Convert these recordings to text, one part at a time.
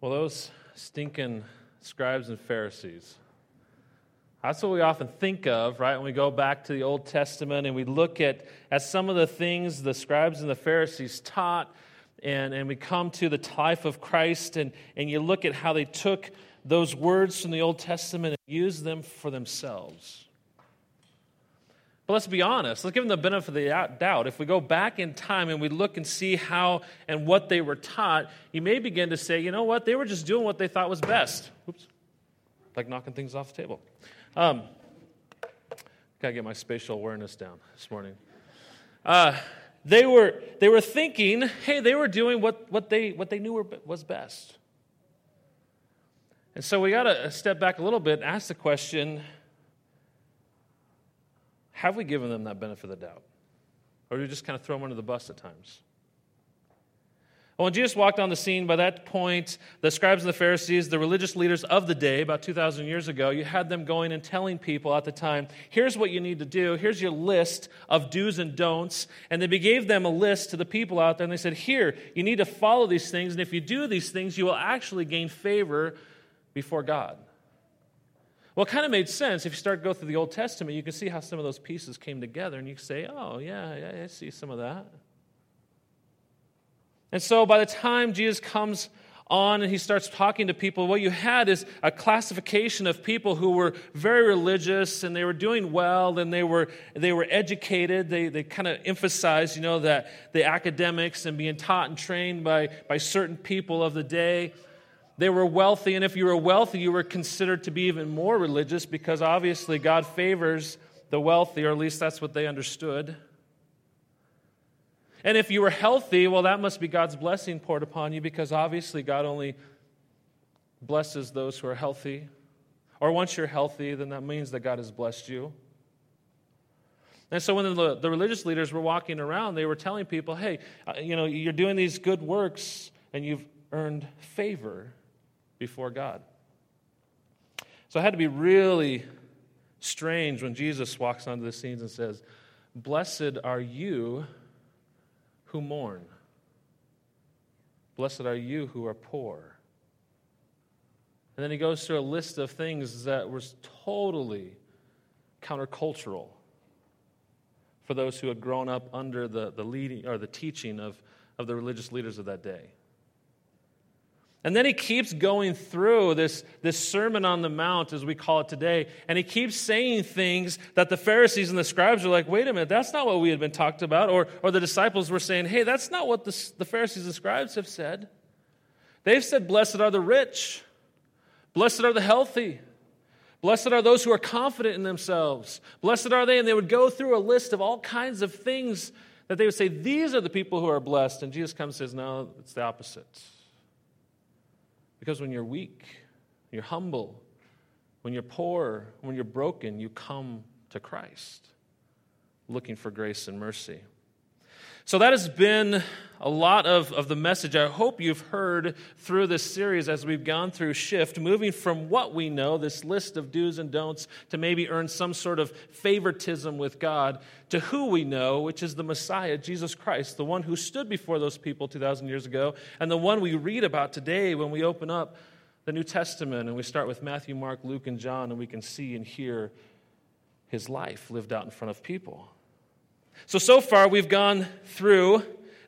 Well, those stinking scribes and Pharisees. That's what we often think of, right, when we go back to the Old Testament and we look at, at some of the things the scribes and the Pharisees taught, and, and we come to the life of Christ, and, and you look at how they took those words from the Old Testament and used them for themselves. But let's be honest. Let's give them the benefit of the doubt. If we go back in time and we look and see how and what they were taught, you may begin to say, you know what? They were just doing what they thought was best. Oops. Like knocking things off the table. Um, gotta get my spatial awareness down this morning. Uh, they were, they were thinking, hey, they were doing what, what, they, what they knew were, was best. And so we got to step back a little bit and ask the question have we given them that benefit of the doubt? Or do we just kind of throw them under the bus at times? Well, when Jesus walked on the scene, by that point, the scribes and the Pharisees, the religious leaders of the day, about 2,000 years ago, you had them going and telling people at the time, here's what you need to do. Here's your list of do's and don'ts. And they gave them a list to the people out there, and they said, here, you need to follow these things. And if you do these things, you will actually gain favor before God. Well, it kind of made sense. If you start to go through the Old Testament, you can see how some of those pieces came together, and you can say, oh, yeah, yeah, I see some of that. And so by the time Jesus comes on and he starts talking to people, what you had is a classification of people who were very religious and they were doing well and they were, they were educated. They, they kind of emphasized, you know, that the academics and being taught and trained by, by certain people of the day. They were wealthy, and if you were wealthy, you were considered to be even more religious because obviously God favors the wealthy, or at least that's what they understood. And if you were healthy, well, that must be God's blessing poured upon you because obviously God only blesses those who are healthy. Or once you're healthy, then that means that God has blessed you. And so when the, the religious leaders were walking around, they were telling people, hey, uh, you know, you're doing these good works and you've earned favor before God. So it had to be really strange when Jesus walks onto the scenes and says, Blessed are you who mourn. Blessed are you who are poor. And then he goes through a list of things that was totally countercultural for those who had grown up under the, the leading or the teaching of, of the religious leaders of that day. And then he keeps going through this, this Sermon on the Mount, as we call it today, and he keeps saying things that the Pharisees and the scribes are like, wait a minute, that's not what we had been talked about. Or, or the disciples were saying, hey, that's not what the, the Pharisees and scribes have said. They've said, blessed are the rich, blessed are the healthy, blessed are those who are confident in themselves, blessed are they. And they would go through a list of all kinds of things that they would say, these are the people who are blessed. And Jesus comes and says, no, it's the opposite. Because when you're weak, you're humble, when you're poor, when you're broken, you come to Christ looking for grace and mercy. So, that has been a lot of, of the message I hope you've heard through this series as we've gone through Shift, moving from what we know, this list of do's and don'ts, to maybe earn some sort of favoritism with God, to who we know, which is the Messiah, Jesus Christ, the one who stood before those people 2,000 years ago, and the one we read about today when we open up the New Testament and we start with Matthew, Mark, Luke, and John, and we can see and hear his life lived out in front of people. So, so far, we've gone through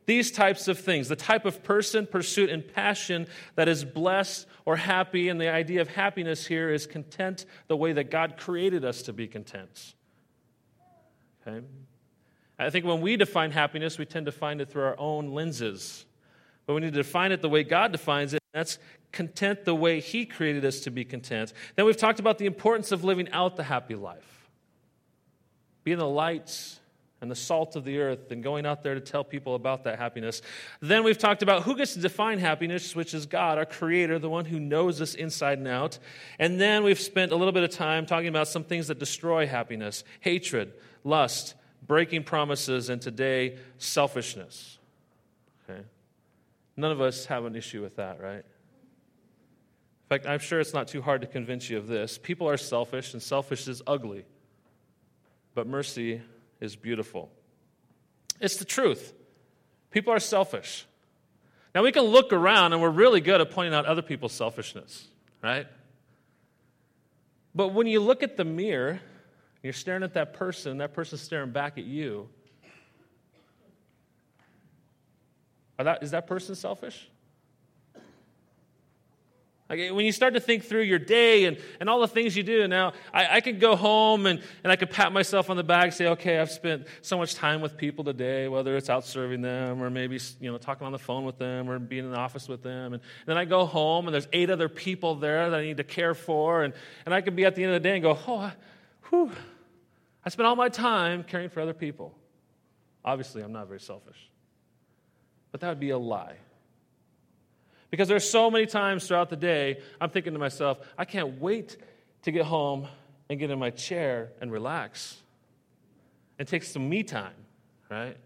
these types of things the type of person, pursuit, and passion that is blessed or happy. And the idea of happiness here is content the way that God created us to be content. Okay? I think when we define happiness, we tend to find it through our own lenses. But we need to define it the way God defines it. That's content the way He created us to be content. Then we've talked about the importance of living out the happy life, being the lights and the salt of the earth and going out there to tell people about that happiness. Then we've talked about who gets to define happiness, which is God, our creator, the one who knows us inside and out. And then we've spent a little bit of time talking about some things that destroy happiness hatred, lust, breaking promises, and today, selfishness. Okay? None of us have an issue with that, right? In fact, I'm sure it's not too hard to convince you of this. People are selfish, and selfish is ugly. But mercy is beautiful. It's the truth. People are selfish. Now, we can look around and we're really good at pointing out other people's selfishness, right? But when you look at the mirror, you're staring at that person, that person's staring back at you. That, is that person selfish? When you start to think through your day and, and all the things you do, now I, I could go home and, and I could pat myself on the back and say, okay, I've spent so much time with people today, whether it's out serving them or maybe you know, talking on the phone with them or being in the office with them. And then I go home and there's eight other people there that I need to care for. And, and I could be at the end of the day and go, oh, I, whew, I spent all my time caring for other people. Obviously, I'm not very selfish. But that would be a lie. Because there's so many times throughout the day, I'm thinking to myself, I can't wait to get home and get in my chair and relax and take some me time, right?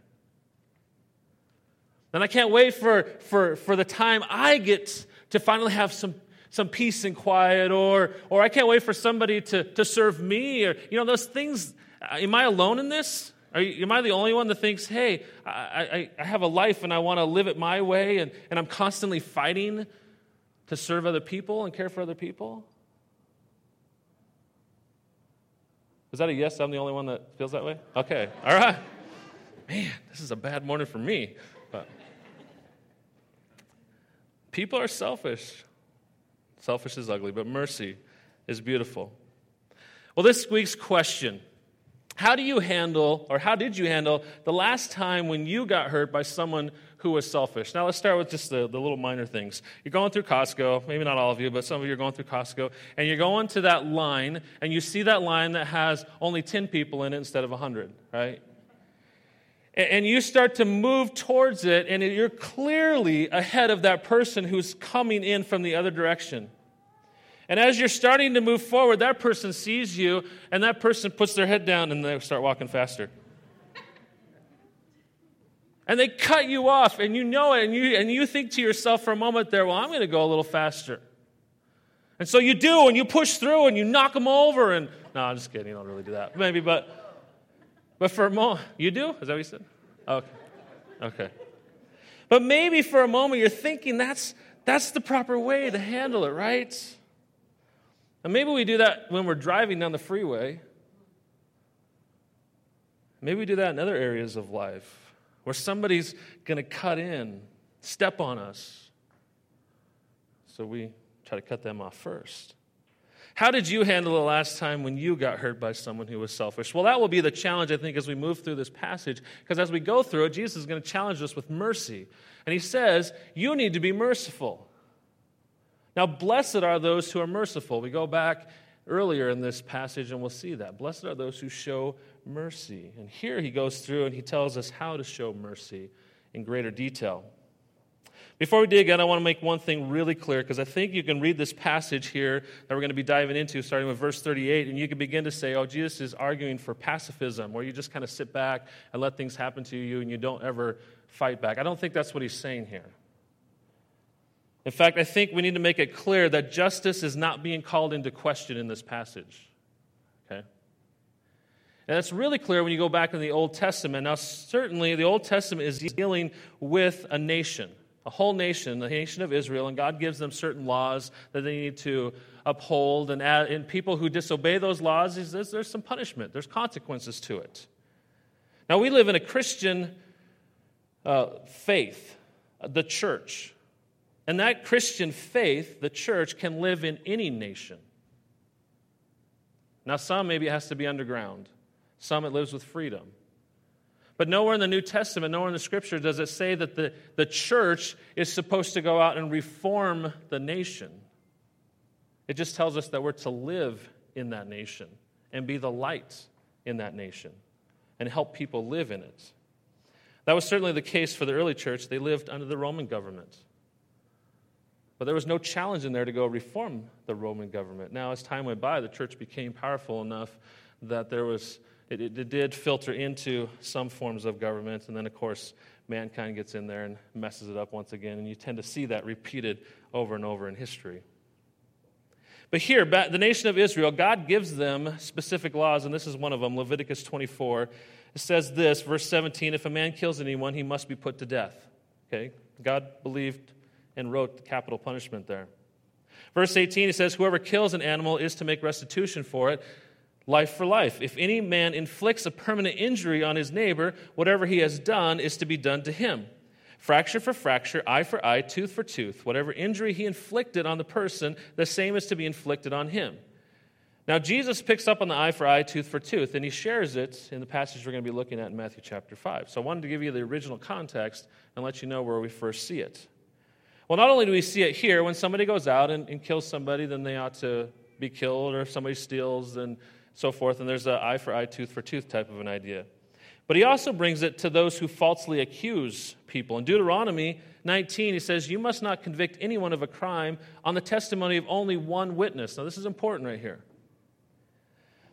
Then I can't wait for, for, for the time I get to finally have some, some peace and quiet, or, or I can't wait for somebody to, to serve me, or, you know, those things. Uh, am I alone in this? You, am I the only one that thinks, hey, I, I, I have a life and I want to live it my way and, and I'm constantly fighting to serve other people and care for other people? Is that a yes? I'm the only one that feels that way? Okay, all right. Man, this is a bad morning for me. But people are selfish. Selfish is ugly, but mercy is beautiful. Well, this week's question how do you handle, or how did you handle, the last time when you got hurt by someone who was selfish? Now, let's start with just the, the little minor things. You're going through Costco, maybe not all of you, but some of you are going through Costco, and you're going to that line, and you see that line that has only 10 people in it instead of 100, right? And you start to move towards it, and you're clearly ahead of that person who's coming in from the other direction. And as you're starting to move forward, that person sees you, and that person puts their head down and they start walking faster. And they cut you off, and you know it, and you, and you think to yourself for a moment there, well, I'm going to go a little faster. And so you do, and you push through, and you knock them over, and no, I'm just kidding. You don't really do that. Maybe, but, but for a moment, you do? Is that what you said? Okay. Okay. But maybe for a moment you're thinking that's, that's the proper way to handle it, right? And maybe we do that when we're driving down the freeway. Maybe we do that in other areas of life where somebody's going to cut in, step on us. So we try to cut them off first. How did you handle the last time when you got hurt by someone who was selfish? Well, that will be the challenge, I think, as we move through this passage, because as we go through it, Jesus is going to challenge us with mercy. And he says, You need to be merciful. Now, blessed are those who are merciful. We go back earlier in this passage and we'll see that. Blessed are those who show mercy. And here he goes through and he tells us how to show mercy in greater detail. Before we dig in, I want to make one thing really clear because I think you can read this passage here that we're going to be diving into, starting with verse 38, and you can begin to say, oh, Jesus is arguing for pacifism, where you just kind of sit back and let things happen to you and you don't ever fight back. I don't think that's what he's saying here. In fact, I think we need to make it clear that justice is not being called into question in this passage. Okay? And that's really clear when you go back in the Old Testament. Now, certainly, the Old Testament is dealing with a nation, a whole nation, the nation of Israel, and God gives them certain laws that they need to uphold. And, and people who disobey those laws, there's, there's some punishment, there's consequences to it. Now, we live in a Christian uh, faith, the church. And that Christian faith, the church, can live in any nation. Now, some maybe it has to be underground, some it lives with freedom. But nowhere in the New Testament, nowhere in the scripture does it say that the, the church is supposed to go out and reform the nation. It just tells us that we're to live in that nation and be the light in that nation and help people live in it. That was certainly the case for the early church. They lived under the Roman government. But there was no challenge in there to go reform the Roman government. Now, as time went by, the church became powerful enough that there was, it, it, did filter into some forms of government. And then, of course, mankind gets in there and messes it up once again. And you tend to see that repeated over and over in history. But here, the nation of Israel, God gives them specific laws, and this is one of them Leviticus 24. It says this, verse 17 If a man kills anyone, he must be put to death. Okay? God believed and wrote capital punishment there. Verse 18, he says, Whoever kills an animal is to make restitution for it, life for life. If any man inflicts a permanent injury on his neighbor, whatever he has done is to be done to him. Fracture for fracture, eye for eye, tooth for tooth. Whatever injury he inflicted on the person, the same is to be inflicted on him. Now, Jesus picks up on the eye for eye, tooth for tooth, and he shares it in the passage we're going to be looking at in Matthew chapter 5. So I wanted to give you the original context and let you know where we first see it. Well, not only do we see it here, when somebody goes out and, and kills somebody, then they ought to be killed, or if somebody steals and so forth, and there's an eye for eye, tooth for tooth type of an idea. But he also brings it to those who falsely accuse people. In Deuteronomy 19, he says, You must not convict anyone of a crime on the testimony of only one witness. Now, this is important right here.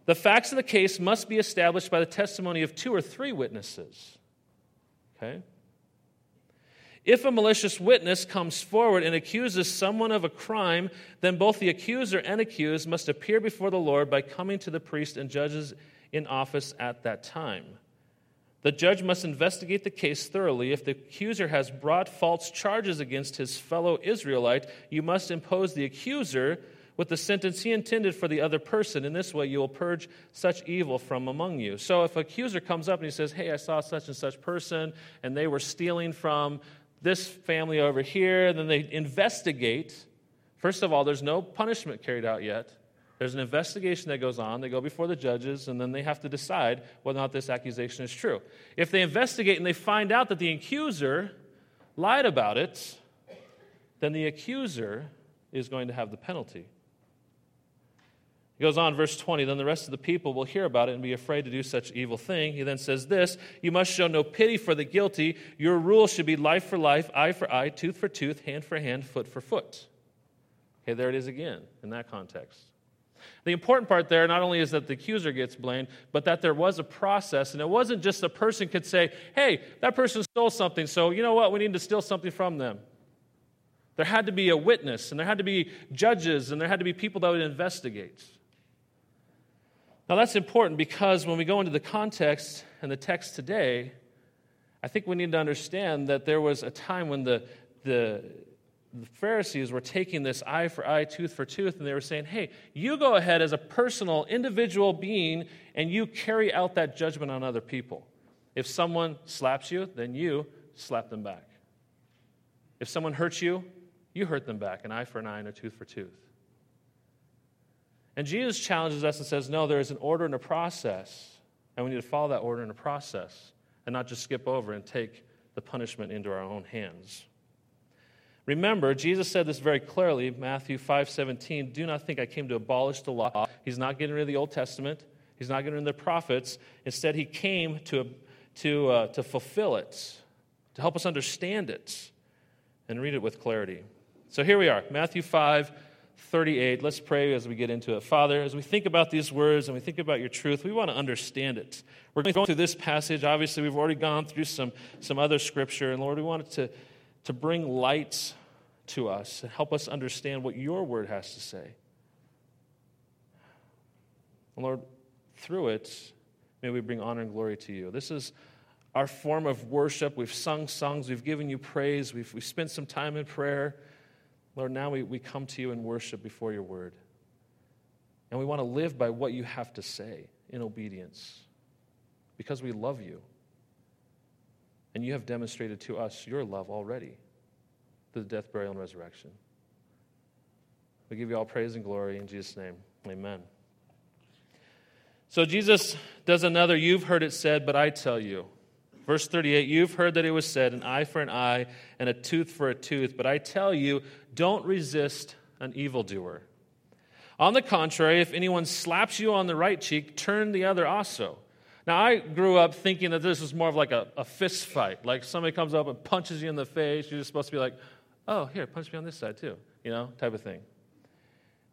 The facts of the case must be established by the testimony of two or three witnesses. Okay? If a malicious witness comes forward and accuses someone of a crime, then both the accuser and accused must appear before the Lord by coming to the priest and judges in office at that time. The judge must investigate the case thoroughly. If the accuser has brought false charges against his fellow Israelite, you must impose the accuser with the sentence he intended for the other person. In this way, you will purge such evil from among you. So if an accuser comes up and he says, Hey, I saw such and such person, and they were stealing from this family over here, then they investigate. First of all, there's no punishment carried out yet. There's an investigation that goes on. They go before the judges, and then they have to decide whether or not this accusation is true. If they investigate and they find out that the accuser lied about it, then the accuser is going to have the penalty. He goes on, verse 20, then the rest of the people will hear about it and be afraid to do such evil thing. He then says this You must show no pity for the guilty. Your rule should be life for life, eye for eye, tooth for tooth, hand for hand, foot for foot. Okay, there it is again in that context. The important part there not only is that the accuser gets blamed, but that there was a process, and it wasn't just a person could say, hey, that person stole something, so you know what, we need to steal something from them. There had to be a witness, and there had to be judges, and there had to be people that would investigate. Now, that's important because when we go into the context and the text today, I think we need to understand that there was a time when the, the the Pharisees were taking this eye for eye, tooth for tooth, and they were saying, hey, you go ahead as a personal, individual being, and you carry out that judgment on other people. If someone slaps you, then you slap them back. If someone hurts you, you hurt them back, an eye for an eye and a tooth for tooth. And Jesus challenges us and says, no, there is an order and a process, and we need to follow that order and a process, and not just skip over and take the punishment into our own hands. Remember, Jesus said this very clearly, Matthew 5:17, "Do not think I came to abolish the law." He's not getting rid of the Old Testament. He's not getting rid of the prophets. Instead, he came to, to, uh, to fulfill it, to help us understand it, and read it with clarity. So here we are, Matthew 5, 38. Let's pray as we get into it. Father, as we think about these words and we think about your truth, we want to understand it. We're going to go through this passage. Obviously, we've already gone through some, some other scripture, and Lord, we wanted to to bring light to us and help us understand what your word has to say. And Lord, through it, may we bring honor and glory to you. This is our form of worship. We've sung songs, we've given you praise, we've, we've spent some time in prayer. Lord, now we, we come to you in worship before your word. And we want to live by what you have to say in obedience because we love you. And you have demonstrated to us your love already through the death, burial, and resurrection. We give you all praise and glory in Jesus' name. Amen. So Jesus does another, you've heard it said, but I tell you. Verse 38 You've heard that it was said, an eye for an eye and a tooth for a tooth, but I tell you, don't resist an evildoer. On the contrary, if anyone slaps you on the right cheek, turn the other also. Now, I grew up thinking that this was more of like a, a fist fight. Like somebody comes up and punches you in the face, you're just supposed to be like, oh, here, punch me on this side too, you know, type of thing.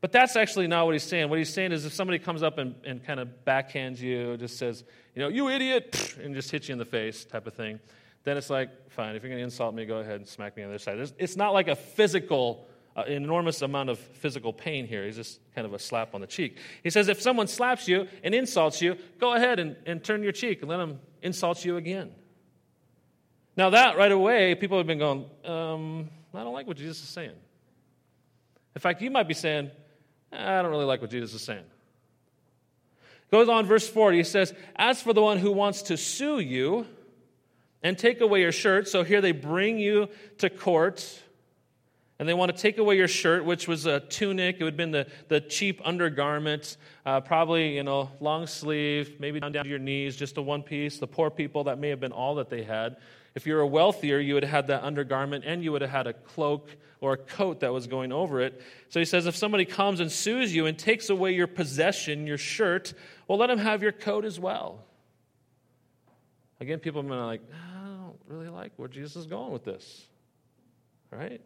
But that's actually not what he's saying. What he's saying is if somebody comes up and, and kind of backhands you, just says, you know, you idiot, and just hits you in the face type of thing, then it's like, fine, if you're going to insult me, go ahead and smack me on the other side. it's not like a physical uh, enormous amount of physical pain here. He's just kind of a slap on the cheek. He says, if someone slaps you and insults you, go ahead and, and turn your cheek and let them insult you again. Now, that right away, people have been going, um, I don't like what Jesus is saying. In fact, you might be saying, I don't really like what Jesus is saying. Goes on, verse 40, he says, As for the one who wants to sue you and take away your shirt, so here they bring you to court and they want to take away your shirt, which was a tunic. It would have been the, the cheap undergarment, uh, probably, you know, long sleeve, maybe down, down to your knees, just a one piece. The poor people, that may have been all that they had. If you were wealthier, you would have had that undergarment and you would have had a cloak or a coat that was going over it. So he says, if somebody comes and sues you and takes away your possession, your shirt, well, let him have your coat as well. Again, people are like, ah, I don't really like where Jesus is going with this. Right?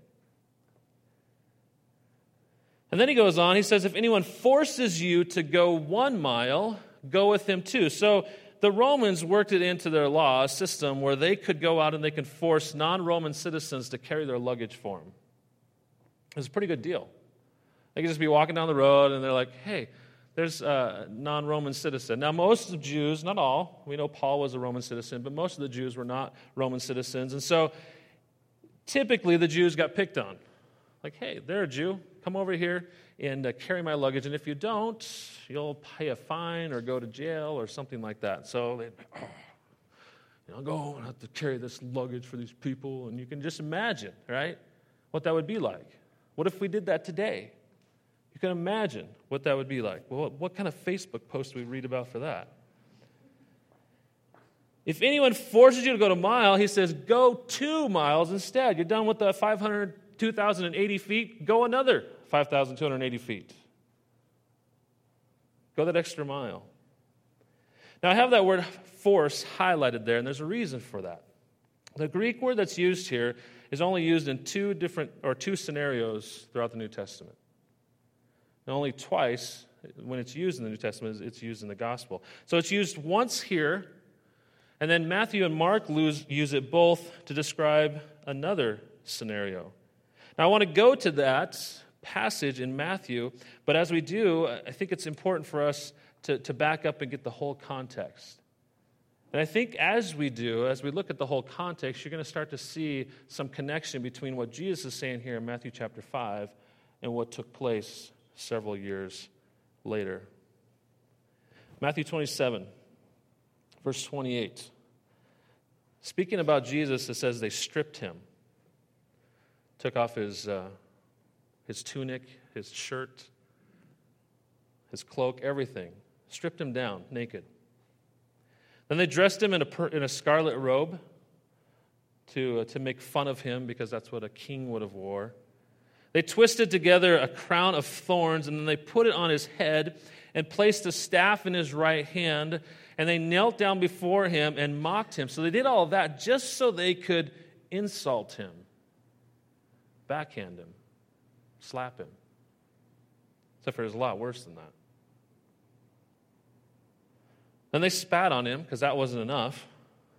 And then he goes on, he says, If anyone forces you to go one mile, go with him two. So the Romans worked it into their law, a system where they could go out and they could force non Roman citizens to carry their luggage for them. It was a pretty good deal. They could just be walking down the road and they're like, hey, there's a non Roman citizen. Now, most of the Jews, not all, we know Paul was a Roman citizen, but most of the Jews were not Roman citizens. And so typically the Jews got picked on. Like, hey, they're a Jew come over here and uh, carry my luggage. And if you don't, you'll pay a fine or go to jail or something like that. So they, oh, you know, go and have to carry this luggage for these people. And you can just imagine, right, what that would be like. What if we did that today? You can imagine what that would be like. Well, what, kind of Facebook post do we read about for that? If anyone forces you to go to a mile, he says, go two miles instead. You're done with the 500 2,080 feet, go another 5,280 feet. Go that extra mile. Now, I have that word force highlighted there, and there's a reason for that. The Greek word that's used here is only used in two different or two scenarios throughout the New Testament. And only twice, when it's used in the New Testament, it's used in the gospel. So it's used once here, and then Matthew and Mark use it both to describe another scenario. Now, I want to go to that passage in Matthew, but as we do, I think it's important for us to, to back up and get the whole context. And I think as we do, as we look at the whole context, you're going to start to see some connection between what Jesus is saying here in Matthew chapter 5 and what took place several years later. Matthew 27, verse 28. Speaking about Jesus, it says they stripped him took off his, uh, his tunic, his shirt, his cloak, everything, stripped him down naked. Then they dressed him in a, in a scarlet robe to, uh, to make fun of him because that's what a king would have wore. They twisted together a crown of thorns and then they put it on his head and placed a staff in his right hand and they knelt down before him and mocked him. So they did all that just so they could insult him backhand him, slap him. Except for it's a lot worse than that. Then they spat on him because that wasn't enough.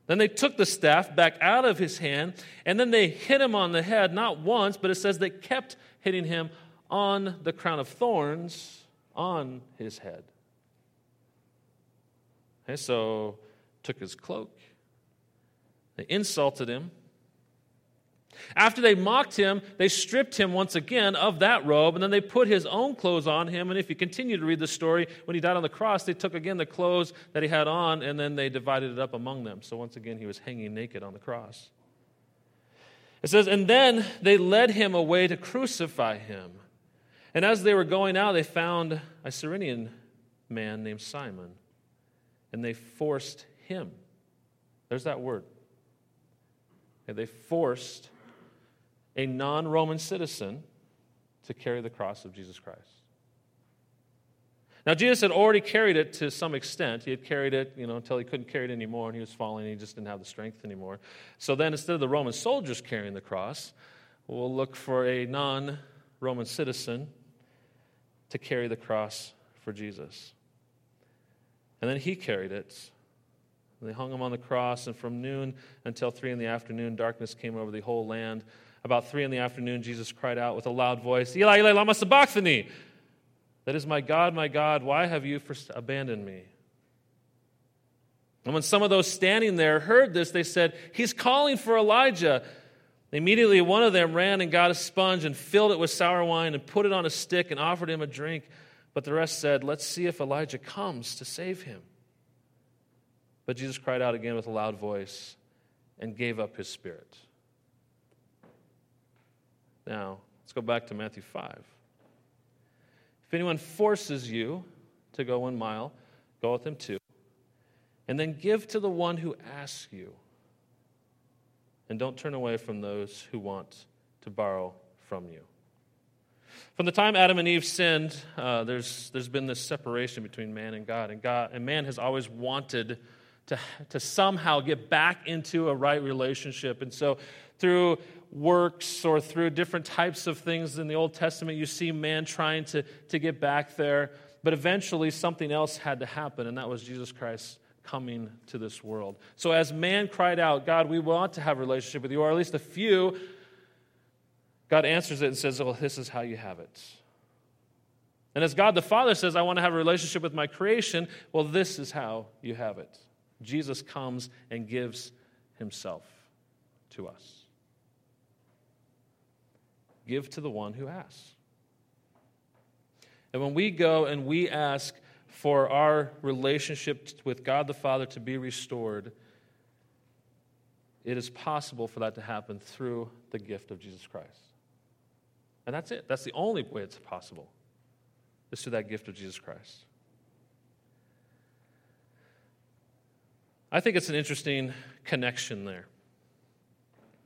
Then they took the staff back out of his hand, and then they hit him on the head, not once, but it says they kept hitting him on the crown of thorns on his head. And so took his cloak. They insulted him. After they mocked him, they stripped him once again of that robe, and then they put his own clothes on him. And if you continue to read the story, when he died on the cross, they took again the clothes that he had on, and then they divided it up among them. So once again, he was hanging naked on the cross. It says, And then they led him away to crucify him. And as they were going out, they found a Cyrenian man named Simon, and they forced him. There's that word. And they forced a non Roman citizen to carry the cross of Jesus Christ. Now, Jesus had already carried it to some extent. He had carried it, you know, until he couldn't carry it anymore, and he was falling, and he just didn't have the strength anymore. So then, instead of the Roman soldiers carrying the cross, we'll look for a non Roman citizen to carry the cross for Jesus. And then he carried it. They hung him on the cross, and from noon until three in the afternoon, darkness came over the whole land. About three in the afternoon, Jesus cried out with a loud voice, Eli, Eli, lama sabachthani. That is, my God, my God, why have you abandoned me? And when some of those standing there heard this, they said, He's calling for Elijah. Immediately, one of them ran and got a sponge and filled it with sour wine and put it on a stick and offered him a drink. But the rest said, Let's see if Elijah comes to save him. But Jesus cried out again with a loud voice and gave up his spirit. Now, let's go back to Matthew 5. If anyone forces you to go one mile, go with him two. And then give to the one who asks you. And don't turn away from those who want to borrow from you. From the time Adam and Eve sinned, uh, there's, there's been this separation between man and God. And, God. and man has always wanted to, to somehow get back into a right relationship. And so, through works or through different types of things in the Old Testament, you see man trying to, to get back there. But eventually, something else had to happen, and that was Jesus Christ coming to this world. So, as man cried out, God, we want to have a relationship with you, or at least a few, God answers it and says, Well, this is how you have it. And as God the Father says, I want to have a relationship with my creation, well, this is how you have it. Jesus comes and gives himself to us. Give to the one who asks. And when we go and we ask for our relationship with God the Father to be restored, it is possible for that to happen through the gift of Jesus Christ. And that's it. That's the only way it's possible, is through that gift of Jesus Christ. I think it's an interesting connection there.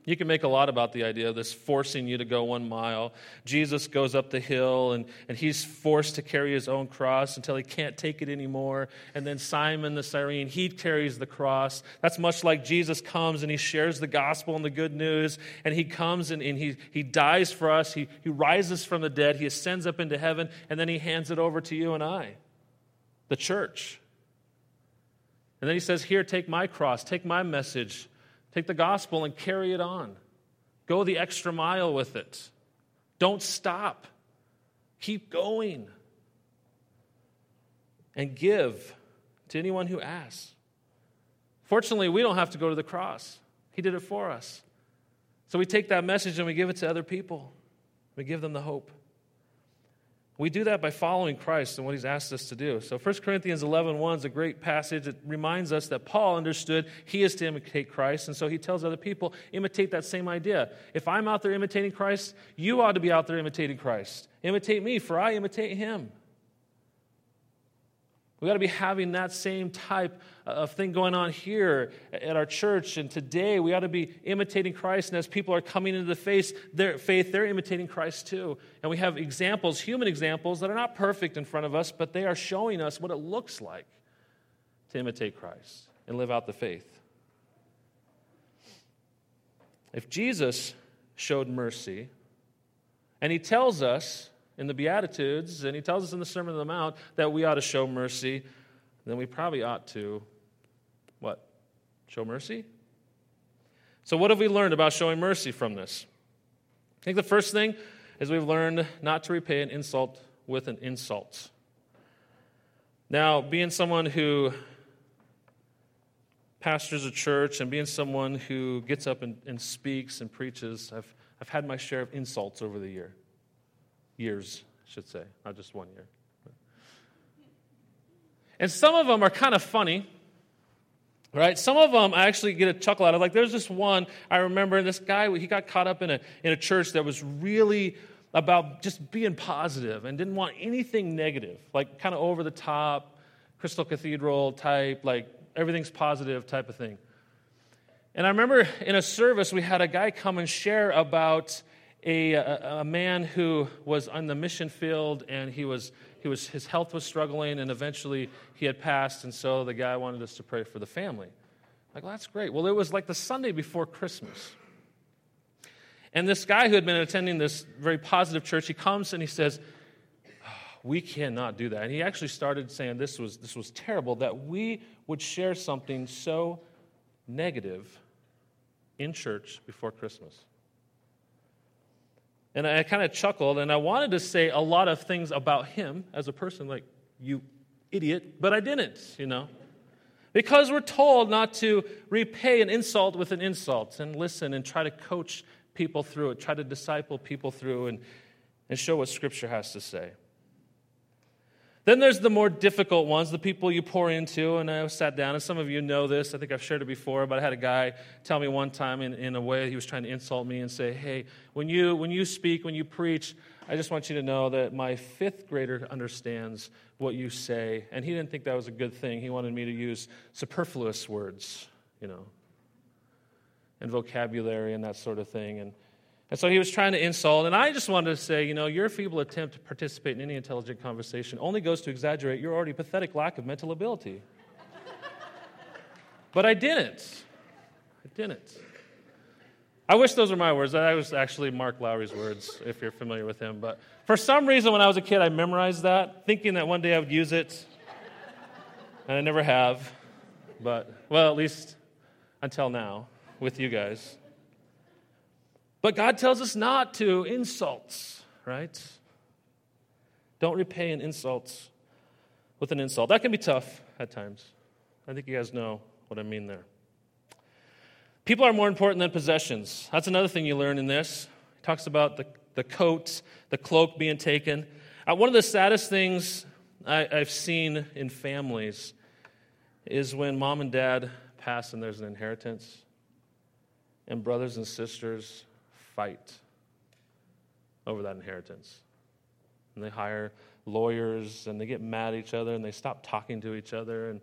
You can make a lot about the idea of this forcing you to go one mile. Jesus goes up the hill and, and he's forced to carry his own cross until he can't take it anymore. And then Simon the Cyrene, he carries the cross. That's much like Jesus comes and he shares the gospel and the good news. And he comes and, and he, he dies for us. He, he rises from the dead. He ascends up into heaven. And then he hands it over to you and I, the church. And then he says, Here, take my cross, take my message, take the gospel and carry it on. Go the extra mile with it. Don't stop. Keep going. And give to anyone who asks. Fortunately, we don't have to go to the cross, He did it for us. So we take that message and we give it to other people, we give them the hope. We do that by following Christ and what he's asked us to do. So 1 Corinthians 11 1 is a great passage. It reminds us that Paul understood he is to imitate Christ. And so he tells other people, imitate that same idea. If I'm out there imitating Christ, you ought to be out there imitating Christ. Imitate me, for I imitate him. We got to be having that same type of thing going on here at our church. And today, we ought to be imitating Christ. And as people are coming into the faith, their faith, they're imitating Christ too. And we have examples, human examples, that are not perfect in front of us, but they are showing us what it looks like to imitate Christ and live out the faith. If Jesus showed mercy, and he tells us in the Beatitudes, and he tells us in the Sermon on the Mount that we ought to show mercy, then we probably ought to what? Show mercy? So, what have we learned about showing mercy from this? I think the first thing is we've learned not to repay an insult with an insult. Now, being someone who pastors a church and being someone who gets up and, and speaks and preaches, I've, I've had my share of insults over the year years, I should say, not just one year. And some of them are kind of funny, right? Some of them I actually get a chuckle out of. Like, there's this one I remember, this guy, he got caught up in a, in a church that was really about just being positive and didn't want anything negative, like kind of over the top, Crystal Cathedral type, like everything's positive type of thing. And I remember in a service, we had a guy come and share about a, a, man who was on the mission field and he was, he was, his health was struggling and eventually he had passed. And so the guy wanted us to pray for the family. Like, well, that's great. Well, it was like the Sunday before Christmas. And this guy who had been attending this very positive church, he comes and he says, oh, We cannot do that. And he actually started saying this was, this was terrible that we would share something so negative in church before Christmas. And I kind of chuckled, and I wanted to say a lot of things about him as a person, like, you idiot, but I didn't, you know. Because we're told not to repay an insult with an insult and listen and try to coach people through it, try to disciple people through and, and show what Scripture has to say. Then there's the more difficult ones, the people you pour into. And I sat down, and some of you know this. I think I've shared it before, but I had a guy tell me one time in, in a way he was trying to insult me and say, Hey, when you, when you speak, when you preach, I just want you to know that my fifth grader understands what you say. And he didn't think that was a good thing. He wanted me to use superfluous words, you know, and vocabulary and that sort of thing. And and so he was trying to insult, and I just wanted to say, you know, your feeble attempt to participate in any intelligent conversation only goes to exaggerate your already pathetic lack of mental ability. but I didn't. I didn't. I wish those were my words. That was actually Mark Lowry's words, if you're familiar with him. But for some reason, when I was a kid, I memorized that, thinking that one day I would use it. And I never have. But, well, at least until now, with you guys. But God tells us not to insults, right? Don't repay an insult with an insult. That can be tough at times. I think you guys know what I mean there. People are more important than possessions. That's another thing you learn in this. He talks about the, the coat, the cloak being taken. Uh, one of the saddest things I, I've seen in families is when mom and dad pass and there's an inheritance, and brothers and sisters fight over that inheritance. And they hire lawyers and they get mad at each other and they stop talking to each other. And,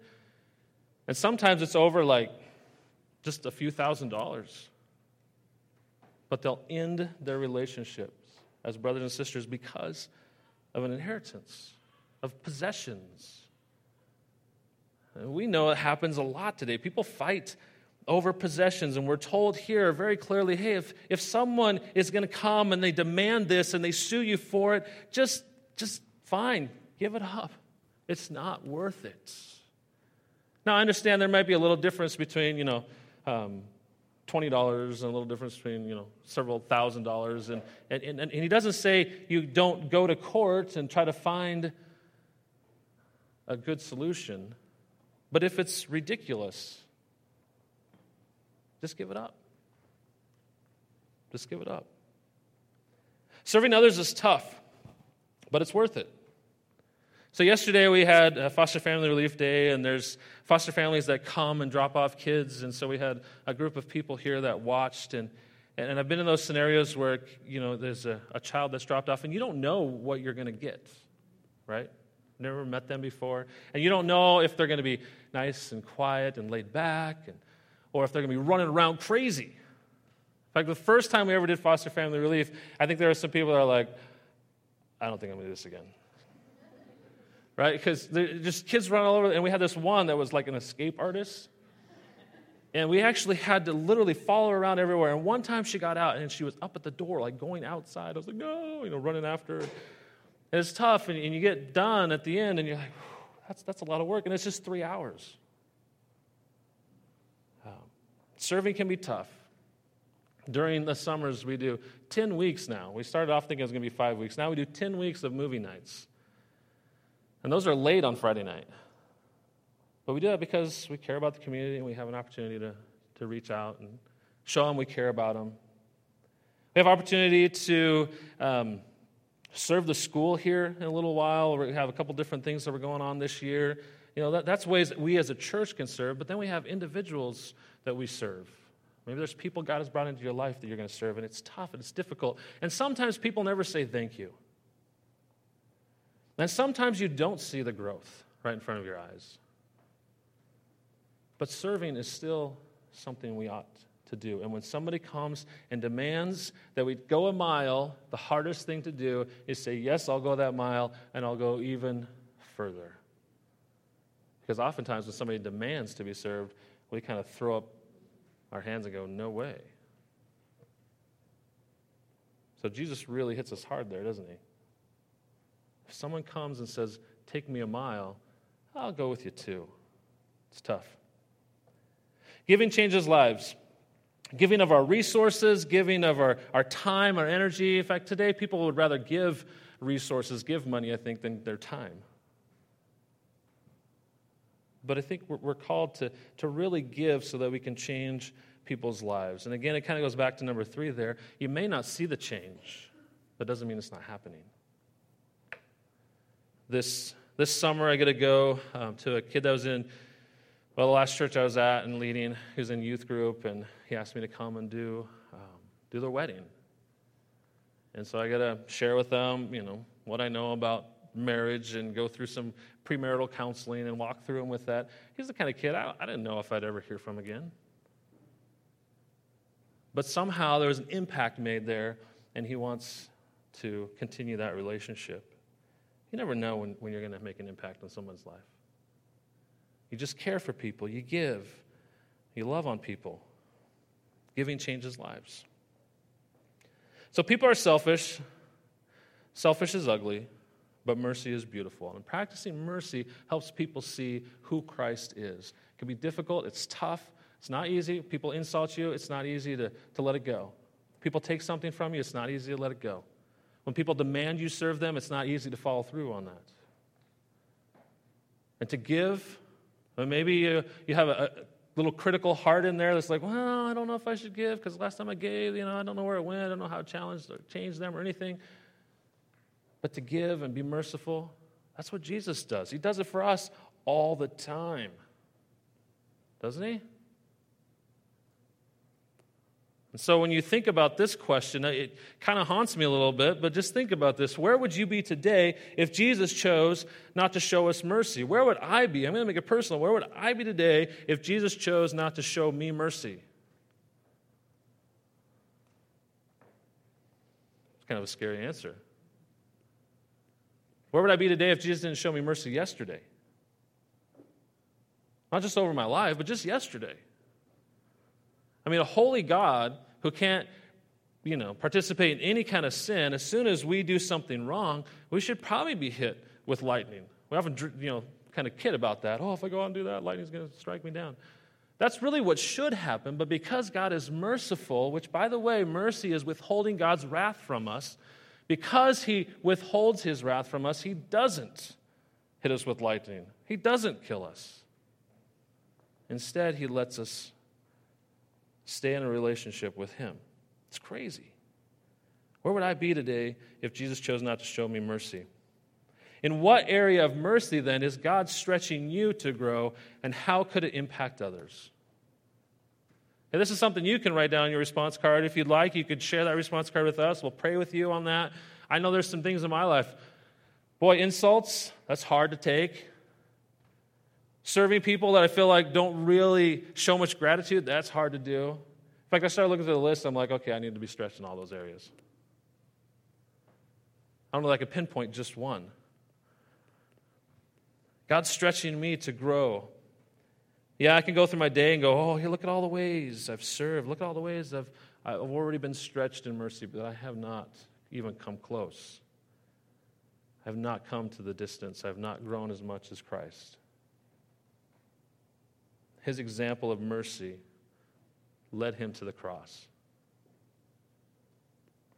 and sometimes it's over like just a few thousand dollars. But they'll end their relationships as brothers and sisters because of an inheritance, of possessions. And we know it happens a lot today. People fight over possessions. And we're told here very clearly hey, if, if someone is going to come and they demand this and they sue you for it, just, just fine, give it up. It's not worth it. Now, I understand there might be a little difference between, you know, um, $20 and a little difference between, you know, several thousand dollars. And, and, and, and he doesn't say you don't go to court and try to find a good solution. But if it's ridiculous, just give it up. Just give it up. Serving others is tough, but it's worth it. So, yesterday we had a Foster Family Relief Day, and there's foster families that come and drop off kids. And so we had a group of people here that watched. And, and I've been in those scenarios where, you know, there's a, a child that's dropped off, and you don't know what you're going to get, right? Never met them before. And you don't know if they're going to be nice and quiet and laid back and or if they're going to be running around crazy. In fact, the first time we ever did foster family relief, I think there are some people that are like, I don't think I'm going to do this again. Right? Because just kids run all over. And we had this one that was like an escape artist. And we actually had to literally follow her around everywhere. And one time she got out and she was up at the door, like going outside. I was like, no, you know, running after her. And it's tough. And, and you get done at the end and you're like, that's, that's a lot of work. And it's just three hours. Serving can be tough. During the summers, we do 10 weeks now. We started off thinking it was going to be five weeks. Now we do 10 weeks of movie nights. And those are late on Friday night. But we do that because we care about the community and we have an opportunity to, to reach out and show them we care about them. We have opportunity to um, serve the school here in a little while. We have a couple different things that are going on this year. You know, that, that's ways that we as a church can serve, but then we have individuals that we serve. Maybe there's people God has brought into your life that you're going to serve, and it's tough and it's difficult. And sometimes people never say thank you. And sometimes you don't see the growth right in front of your eyes. But serving is still something we ought to do. And when somebody comes and demands that we go a mile, the hardest thing to do is say, Yes, I'll go that mile, and I'll go even further. Because oftentimes when somebody demands to be served, we kind of throw up our hands and go, No way. So Jesus really hits us hard there, doesn't he? If someone comes and says, Take me a mile, I'll go with you too. It's tough. Giving changes lives. Giving of our resources, giving of our, our time, our energy. In fact, today people would rather give resources, give money, I think, than their time. But I think we're, called to, to really give so that we can change people's lives. And again, it kind of goes back to number three there. You may not see the change, but doesn't mean it's not happening. This, this summer, I get to go um, to a kid that was in, well, the last church I was at and leading, he was in youth group, and he asked me to come and do, um, do their wedding. And so I got to share with them, you know, what I know about marriage and go through some premarital counseling and walk through him with that. He's the kind of kid I, I didn't know if I'd ever hear from again. But somehow there was an impact made there, and he wants to continue that relationship. You never know when, when you're going to make an impact on someone's life. You just care for people, you give, you love on people. Giving changes lives. So people are selfish. Selfish is ugly, but mercy is beautiful. And practicing mercy helps people see who Christ is. It can be difficult, it's tough, it's not easy. People insult you, it's not easy to, to let it go. People take something from you, it's not easy to let it go. When people demand you serve them, it's not easy to follow through on that. And to give, maybe you, you have a, a little critical heart in there that's like, well, I don't know if I should give because last time I gave, you know, I don't know where it went, I don't know how it challenged or changed them or anything. But to give and be merciful, that's what Jesus does. He does it for us all the time. Doesn't he? And so when you think about this question, it kind of haunts me a little bit, but just think about this. Where would you be today if Jesus chose not to show us mercy? Where would I be? I'm going to make it personal. Where would I be today if Jesus chose not to show me mercy? It's kind of a scary answer. Where would I be today if Jesus didn't show me mercy yesterday? Not just over my life, but just yesterday. I mean, a holy God who can't, you know, participate in any kind of sin, as soon as we do something wrong, we should probably be hit with lightning. We often, you know, kind of kid about that. Oh, if I go out and do that, lightning's going to strike me down. That's really what should happen, but because God is merciful, which, by the way, mercy is withholding God's wrath from us, because He withholds His wrath from us, He doesn't hit us with lightning. He doesn't kill us. Instead, He lets us stay in a relationship with Him. It's crazy. Where would I be today if Jesus chose not to show me mercy? In what area of mercy, then, is God stretching you to grow, and how could it impact others? And this is something you can write down on your response card. If you'd like, you could share that response card with us. We'll pray with you on that. I know there's some things in my life. Boy, insults, that's hard to take. Serving people that I feel like don't really show much gratitude, that's hard to do. In fact, I started looking through the list, I'm like, okay, I need to be stretched in all those areas. I don't know that I could pinpoint just one. God's stretching me to grow. Yeah, I can go through my day and go, oh, look at all the ways I've served. Look at all the ways I've, I've already been stretched in mercy, but I have not even come close. I have not come to the distance. I have not grown as much as Christ his example of mercy led him to the cross.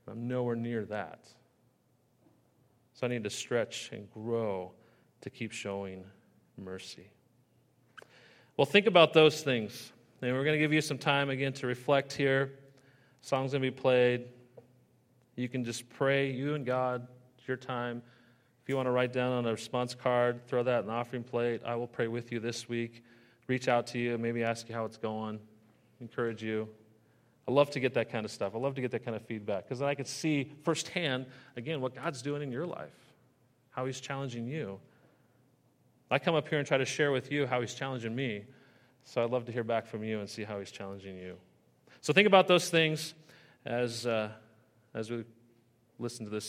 I'm nowhere near that. So I need to stretch and grow to keep showing mercy. Well, think about those things. And we're going to give you some time again to reflect here. Song's going to be played. You can just pray, you and God, it's your time. If you want to write down on a response card, throw that in the offering plate. I will pray with you this week reach out to you, maybe ask you how it's going, encourage you. I love to get that kind of stuff. I love to get that kind of feedback because then I can see firsthand, again, what God's doing in your life, how He's challenging you. I come up here and try to share with you how He's challenging me. So I'd love to hear back from you and see how He's challenging you. So think about those things as, uh, as we listen to this.